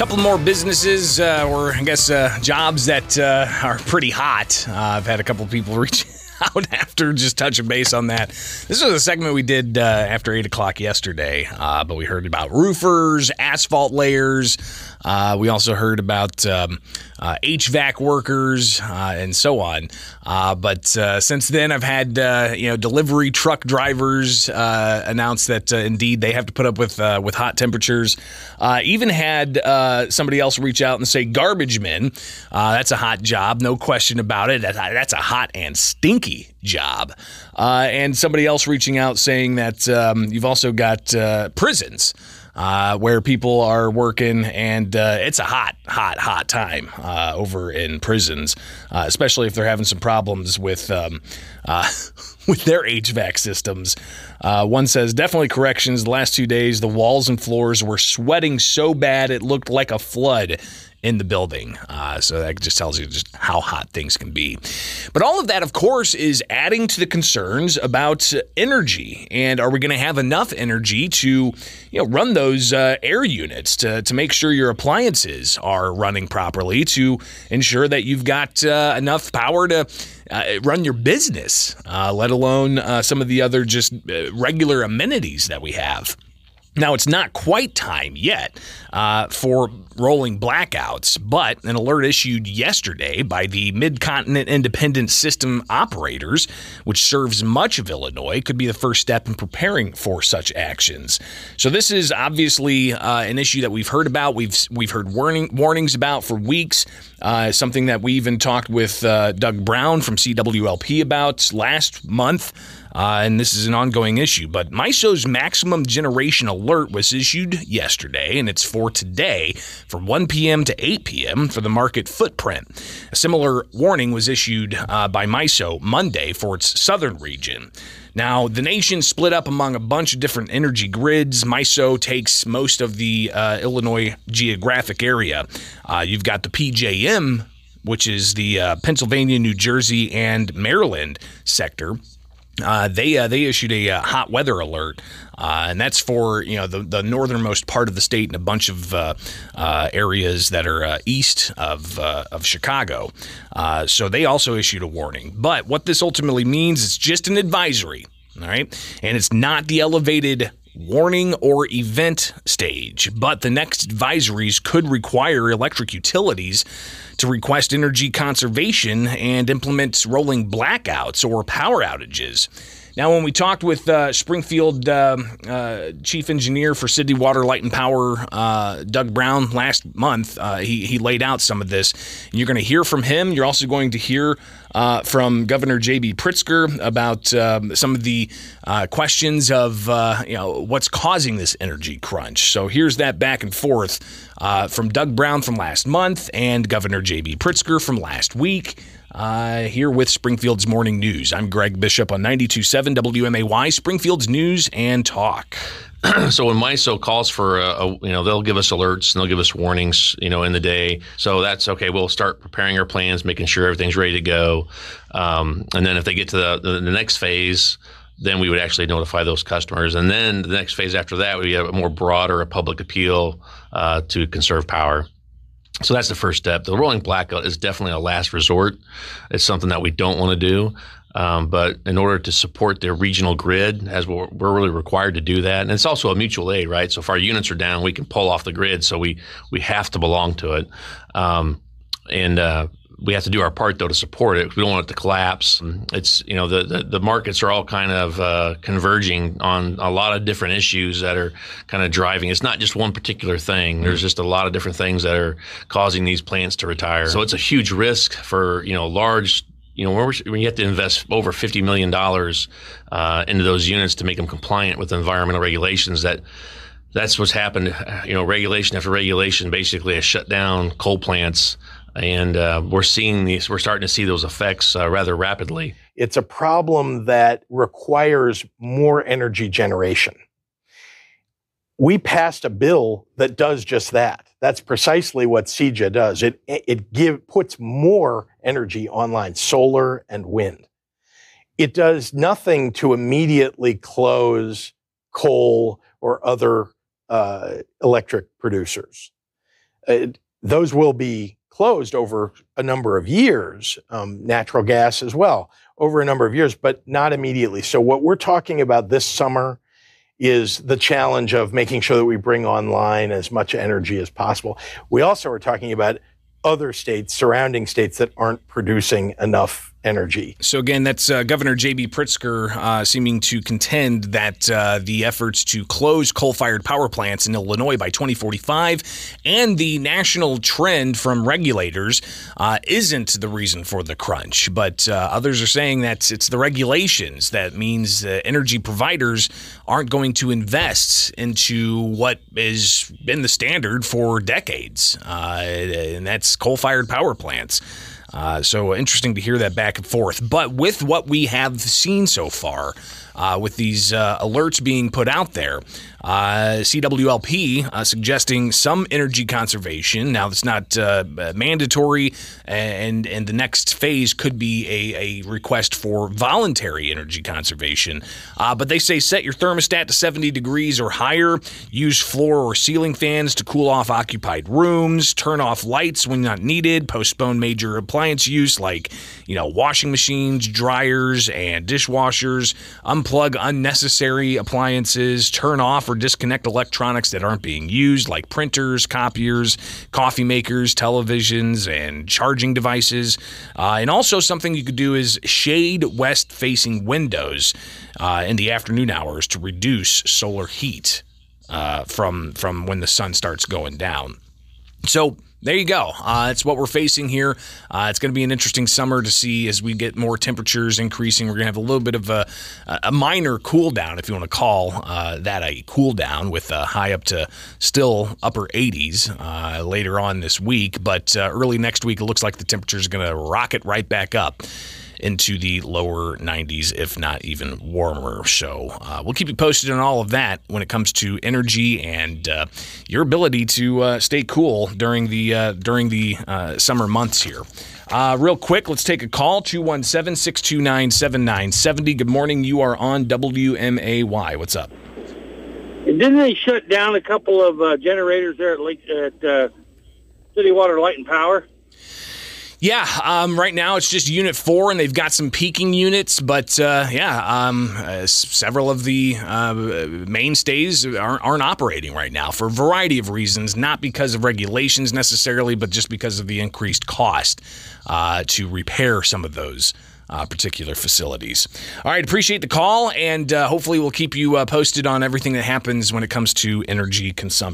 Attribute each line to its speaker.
Speaker 1: couple more businesses, uh, or I guess uh, jobs that uh, are pretty hot. Uh, I've had a couple people reach out after just touching base on that. This was a segment we did uh, after 8 o'clock yesterday, uh, but we heard about roofers, asphalt layers. Uh, we also heard about um, uh, HVAC workers uh, and so on. Uh, but since then, I've had you know delivery truck drivers announce that indeed they have to put up with with hot temperatures. even had somebody else reach out and say garbage men. that's a hot job, no question about it. That's a hot and stinky job. Uh, and somebody else reaching out saying that um, you've also got uh, prisons uh, where people are working, and uh, it's a hot, hot, hot time uh, over in prisons, uh, especially if they're having some problems with. Um, with their HVAC systems. Uh, one says, definitely corrections. The last two days, the walls and floors were sweating so bad it looked like a flood in the building. Uh, so that just tells you just how hot things can be. But all of that, of course, is adding to the concerns about energy. And are we going to have enough energy to, you know, run those uh, air units to, to make sure your appliances are running properly to ensure that you've got uh, enough power to uh, run your business, uh, let alone uh, some of the other just uh, regular amenities that we have. Now, it's not quite time yet uh, for rolling blackouts, but an alert issued yesterday by the Midcontinent Independent System Operators, which serves much of Illinois, could be the first step in preparing for such actions. So, this is obviously uh, an issue that we've heard about. We've we've heard warning warnings about for weeks. Uh, something that we even talked with uh, Doug Brown from CWLP about last month. Uh, and this is an ongoing issue. But MISO's maximum generation alert was issued yesterday, and it's for today from 1 p.m. to 8 p.m. for the market footprint. A similar warning was issued uh, by MISO Monday for its southern region. Now, the nation split up among a bunch of different energy grids. MISO takes most of the uh, Illinois geographic area. Uh, you've got the PJM, which is the uh, Pennsylvania, New Jersey, and Maryland sector. Uh, they uh, they issued a uh, hot weather alert, uh, and that's for you know the, the northernmost part of the state and a bunch of uh, uh, areas that are east of of Chicago. so they also issued a warning. But what this ultimately means is just an advisory. All right, and it's not the elevated warning or event stage, but the next advisories could require electric utilities to request energy conservation and implement rolling blackouts or power outages. Now, when we talked with uh, Springfield uh, uh, chief engineer for City Water, Light and Power, uh, Doug Brown, last month, uh, he, he laid out some of this. You're going to hear from him. You're also going to hear uh, from Governor J.B. Pritzker about um, some of the questions of you know what's causing this energy crunch. So here's that back and forth from Doug Brown from last month and Governor J.B. Pritzker from last week uh, here with Springfield's Morning News. I'm Greg Bishop on 92.7 WMAY, Springfield's News and Talk.
Speaker 2: so when MISO calls for a, a, you know they'll give us alerts and they'll give us warnings you know in the day. So that's okay. We'll start preparing our plans making sure everything's ready to go. Um, and then if they get to the, the, the, next phase then we would actually notify those customers. And then the next phase after that we have a more broader a public appeal uh, to conserve power so that's the first step. The rolling blackout is definitely a last resort. It's something that we don't want to do. Um, but in order to support the regional grid, as we're, we're, really required to do that, and it's also a mutual aid, right? So if our units are down, we can pull off the grid. So we we have to belong to it. Um, and uh, we have to do our part though to support it. We don't want it to collapse. It's you know the the, the markets are all kind of uh, converging on a lot of different issues that are kind of driving. It's not just one particular thing. There's just a lot of different things that are causing these plants to retire. So it's a huge risk for you know large. You know, when you have to invest over fifty million dollars uh, into those units to make them compliant with environmental regulations, that that's what's happened. You know, regulation after regulation basically has shut down coal plants and uh, we're seeing these. We're starting to see those effects uh, rather rapidly.
Speaker 3: It's a problem that requires more energy generation. We passed a bill that does just that. That's precisely what CEJA does. It it give puts more energy online, solar and wind. It does nothing to immediately close coal or other uh, electric producers. uh, those will be closed over a number of years, um, natural gas as well, over a number of years, but not immediately. So, what we're talking about this summer is the challenge of making sure that we bring online as much energy as possible. We also are talking about other states, surrounding states that aren't producing enough energy.
Speaker 1: So again, that's uh, Governor J.B. Pritzker uh, seeming to contend that uh, the efforts to close coal-fired power plants in Illinois by 2045 and the national trend from regulators uh, isn't the reason for the crunch. But uh, others are saying that it's the regulations that means energy providers aren't going to invest into what has been the standard for decades, uh, and that's coal-fired power plants. Uh, so interesting to hear that back and forth. But with what we have seen so far, uh, with these uh, alerts being put out there. Uh, CWLP uh, suggesting some energy conservation. Now, it's not uh, mandatory, and and the next phase could be a, a request for voluntary energy conservation. Uh, but they say set your thermostat to 70 degrees or higher. Use floor or ceiling fans to cool off occupied rooms. Turn off lights when not needed. Postpone major appliance use like you know washing machines, dryers, and dishwashers. Unplug unplug unnecessary appliances, turn off or disconnect electronics that aren't being used, like printers, copiers, coffee makers, televisions, and charging devices. Uh, and also, something you could do is shade west facing windows uh, in the afternoon hours to reduce solar heat uh, from, from when the sun starts going down. So, there you go. Uh, it's what we're facing here. Uh, it's going to be an interesting summer to see as we get more temperatures increasing. We're going to have a little bit of a, a minor cool down, if you want to call uh, that a cool down, with a high up to still upper 80s uh, later on this week. But uh, early next week, it looks like the temperature is going to rocket right back up into the lower 90s, if not even warmer. So uh, we'll keep you posted on all of that when it comes to energy and uh, your ability to uh, stay cool during the uh, during the uh, summer months here. Uh, real quick, let's take a call 217 629 7970. Good morning. You are on WMAY. What's up?
Speaker 4: Didn't they shut down a couple of generators there at, Lake, at City Water Light and Power?
Speaker 1: Yeah, um, right now it's just Unit 4, and they've got some peaking units, but uh, yeah, um, uh, several of the uh, mainstays aren't, aren't, operating right now for a variety of reasons, not because of regulations necessarily, but just because of the increased cost uh, to repair some of those. Uh, particular facilities. All right, appreciate the call, and uh, hopefully we'll keep you posted on everything that happens when it comes to energy consumption.